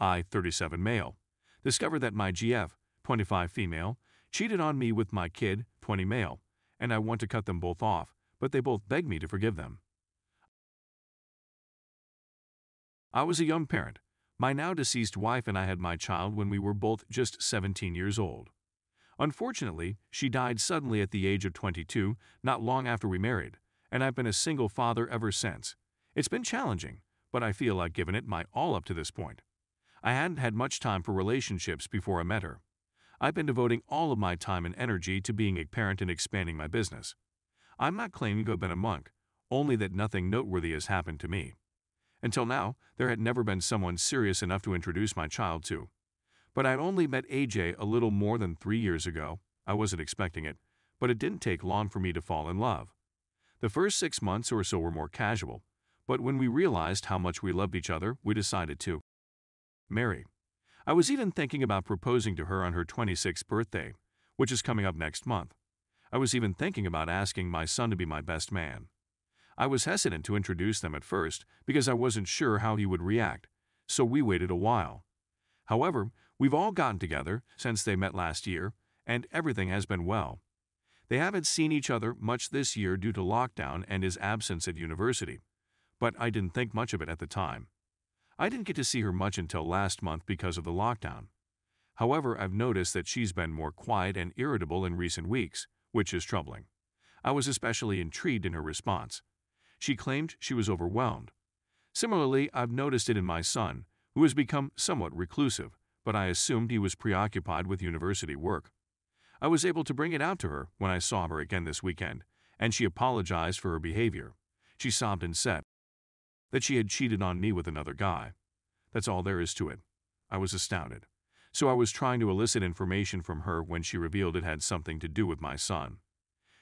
I, 37 male, discovered that my GF, 25 female, cheated on me with my kid, 20 male, and I want to cut them both off, but they both beg me to forgive them. I was a young parent. My now deceased wife and I had my child when we were both just 17 years old. Unfortunately, she died suddenly at the age of 22, not long after we married, and I've been a single father ever since. It's been challenging, but I feel I've given it my all up to this point. I hadn't had much time for relationships before I met her. I've been devoting all of my time and energy to being a parent and expanding my business. I'm not claiming to have been a monk, only that nothing noteworthy has happened to me. Until now, there had never been someone serious enough to introduce my child to. But I'd only met AJ a little more than three years ago. I wasn't expecting it, but it didn't take long for me to fall in love. The first six months or so were more casual, but when we realized how much we loved each other, we decided to marry. I was even thinking about proposing to her on her 26th birthday, which is coming up next month. I was even thinking about asking my son to be my best man. I was hesitant to introduce them at first because I wasn't sure how he would react, so we waited a while. However, we've all gotten together since they met last year, and everything has been well. They haven't seen each other much this year due to lockdown and his absence at university, but I didn't think much of it at the time. I didn't get to see her much until last month because of the lockdown. However, I've noticed that she's been more quiet and irritable in recent weeks, which is troubling. I was especially intrigued in her response. She claimed she was overwhelmed. Similarly, I've noticed it in my son, who has become somewhat reclusive, but I assumed he was preoccupied with university work. I was able to bring it out to her when I saw her again this weekend, and she apologized for her behavior. She sobbed and said, that she had cheated on me with another guy. That's all there is to it. I was astounded. So I was trying to elicit information from her when she revealed it had something to do with my son.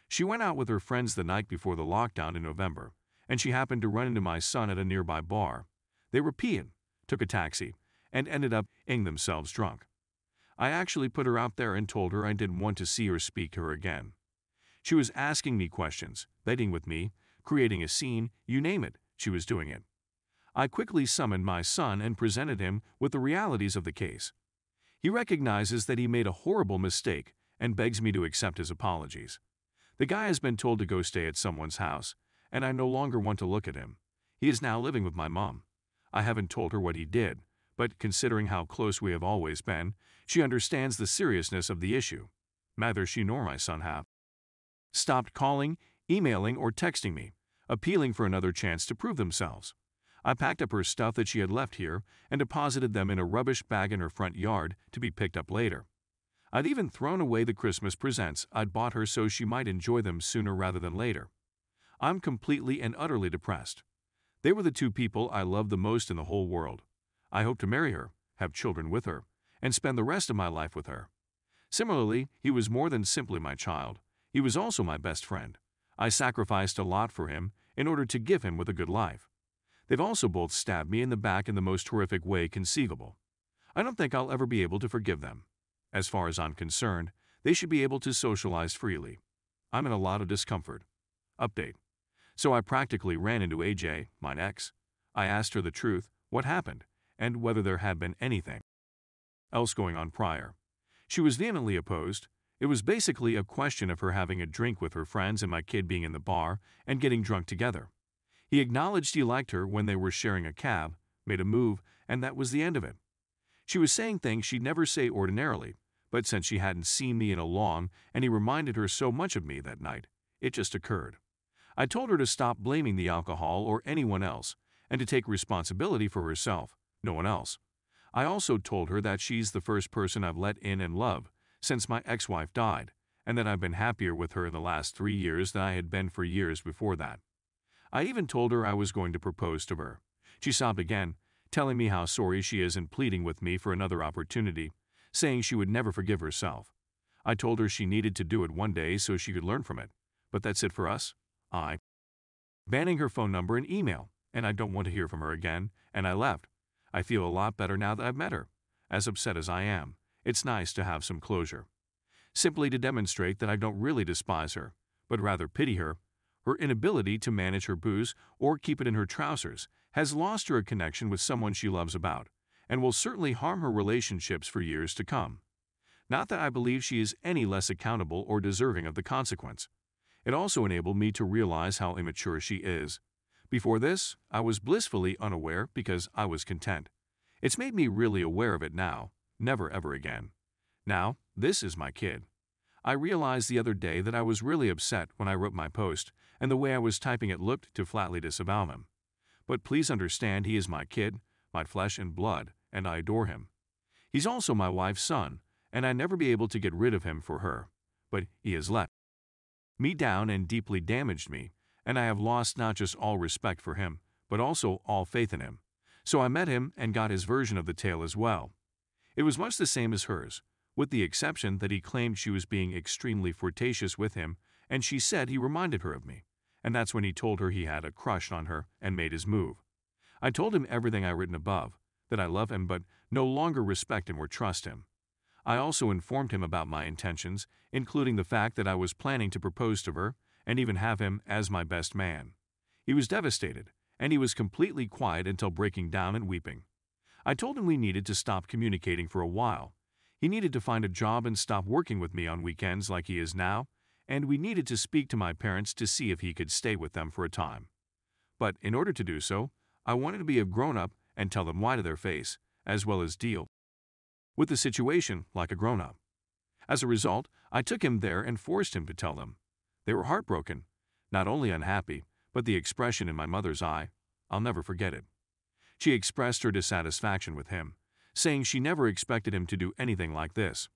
She went out with her friends the night before the lockdown in November, and she happened to run into my son at a nearby bar. They were peeing, took a taxi, and ended up ing themselves drunk. I actually put her out there and told her I didn't want to see or speak to her again. She was asking me questions, betting with me, creating a scene, you name it, she was doing it. I quickly summoned my son and presented him with the realities of the case. He recognizes that he made a horrible mistake and begs me to accept his apologies. The guy has been told to go stay at someone's house, and I no longer want to look at him. He is now living with my mom. I haven't told her what he did, but considering how close we have always been, she understands the seriousness of the issue. Neither she nor my son have stopped calling, emailing, or texting me appealing for another chance to prove themselves. I packed up her stuff that she had left here and deposited them in a rubbish bag in her front yard to be picked up later. I'd even thrown away the Christmas presents I'd bought her so she might enjoy them sooner rather than later. I'm completely and utterly depressed. They were the two people I loved the most in the whole world. I hope to marry her, have children with her, and spend the rest of my life with her. Similarly, he was more than simply my child. He was also my best friend. I sacrificed a lot for him in order to give him with a good life. They've also both stabbed me in the back in the most horrific way conceivable. I don't think I'll ever be able to forgive them. As far as I'm concerned, they should be able to socialize freely. I'm in a lot of discomfort. Update. So I practically ran into AJ, my ex. I asked her the truth, what happened, and whether there had been anything else going on prior. She was vehemently opposed, it was basically a question of her having a drink with her friends and my kid being in the bar and getting drunk together. He acknowledged he liked her when they were sharing a cab, made a move, and that was the end of it. She was saying things she'd never say ordinarily, but since she hadn't seen me in a long and he reminded her so much of me that night, it just occurred. I told her to stop blaming the alcohol or anyone else and to take responsibility for herself, no one else. I also told her that she's the first person I've let in and love since my ex wife died, and that I've been happier with her the last three years than I had been for years before that. I even told her I was going to propose to her. She sobbed again, telling me how sorry she is and pleading with me for another opportunity, saying she would never forgive herself. I told her she needed to do it one day so she could learn from it. But that's it for us. I. Banning her phone number and email, and I don't want to hear from her again, and I left. I feel a lot better now that I've met her, as upset as I am. It's nice to have some closure. Simply to demonstrate that I don't really despise her, but rather pity her. Her inability to manage her booze or keep it in her trousers has lost her a connection with someone she loves about, and will certainly harm her relationships for years to come. Not that I believe she is any less accountable or deserving of the consequence. It also enabled me to realize how immature she is. Before this, I was blissfully unaware because I was content. It's made me really aware of it now, never ever again. Now, this is my kid. I realized the other day that I was really upset when I wrote my post, and the way I was typing it looked to flatly disavow him. But please understand he is my kid, my flesh and blood, and I adore him. He's also my wife's son, and I never be able to get rid of him for her. But he has let me down and deeply damaged me, and I have lost not just all respect for him, but also all faith in him. So I met him and got his version of the tale as well. It was much the same as hers, with the exception that he claimed she was being extremely flirtatious with him, and she said he reminded her of me, and that's when he told her he had a crush on her and made his move. I told him everything I written above, that I love him but no longer respect him or trust him. I also informed him about my intentions, including the fact that I was planning to propose to her and even have him as my best man. He was devastated, and he was completely quiet until breaking down and weeping. I told him we needed to stop communicating for a while. He needed to find a job and stop working with me on weekends like he is now, and we needed to speak to my parents to see if he could stay with them for a time. But in order to do so, I wanted to be a grown up and tell them why to their face, as well as deal with the situation like a grown up. As a result, I took him there and forced him to tell them. They were heartbroken, not only unhappy, but the expression in my mother's eye, I'll never forget it. She expressed her dissatisfaction with him, saying she never expected him to do anything like this.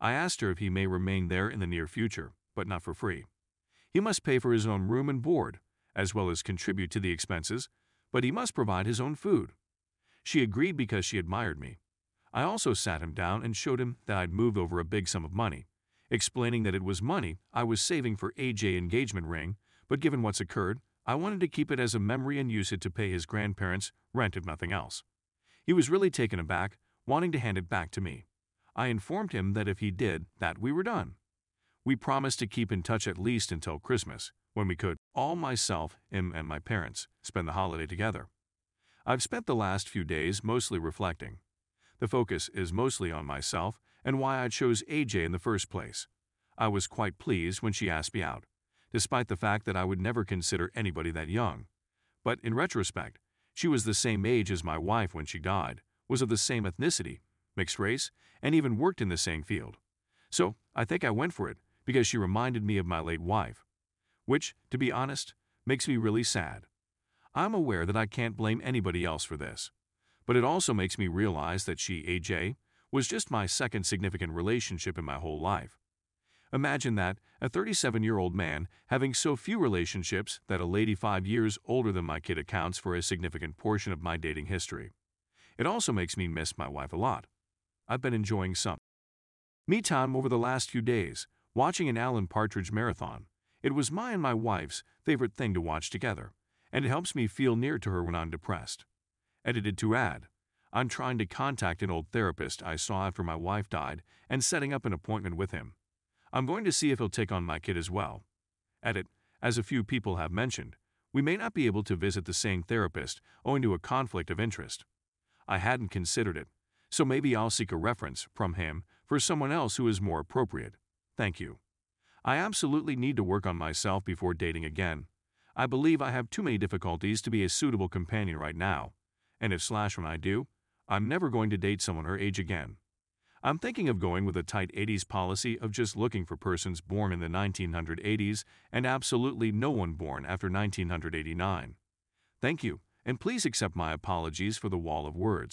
I asked her if he may remain there in the near future, but not for free. He must pay for his own room and board, as well as contribute to the expenses, but he must provide his own food. She agreed because she admired me, I also sat him down and showed him that I'd moved over a big sum of money, explaining that it was money I was saving for AJ engagement ring, but given what's occurred, I wanted to keep it as a memory and use it to pay his grandparents rent if nothing else. He was really taken aback, wanting to hand it back to me. I informed him that if he did, that we were done. We promised to keep in touch at least until Christmas, when we could, all myself, him, and my parents, spend the holiday together. I've spent the last few days mostly reflecting. The focus is mostly on myself and why I chose AJ in the first place. I was quite pleased when she asked me out, despite the fact that I would never consider anybody that young. But in retrospect, she was the same age as my wife when she died, was of the same ethnicity, mixed race, and even worked in the same field. So I think I went for it because she reminded me of my late wife, which, to be honest, makes me really sad. I'm aware that I can't blame anybody else for this. But it also makes me realize that she, AJ, was just my second significant relationship in my whole life. Imagine that, a 37 year old man having so few relationships that a lady five years older than my kid accounts for a significant portion of my dating history. It also makes me miss my wife a lot. I've been enjoying some me time over the last few days, watching an Alan Partridge marathon. It was my and my wife's favorite thing to watch together, and it helps me feel near to her when I'm depressed. Edited to add, I'm trying to contact an old therapist I saw after my wife died and setting up an appointment with him. I'm going to see if he'll take on my kid as well. Edit, as a few people have mentioned, we may not be able to visit the same therapist owing to a conflict of interest. I hadn't considered it, so maybe I'll seek a reference from him for someone else who is more appropriate. Thank you. I absolutely need to work on myself before dating again. I believe I have too many difficulties to be a suitable companion right now and if slash when I do, I'm never going to date someone her age again. I'm thinking of going with a tight 80s policy of just looking for persons born in the 1980s and absolutely no one born after 1989. Thank you, and please accept my apologies for the wall of words.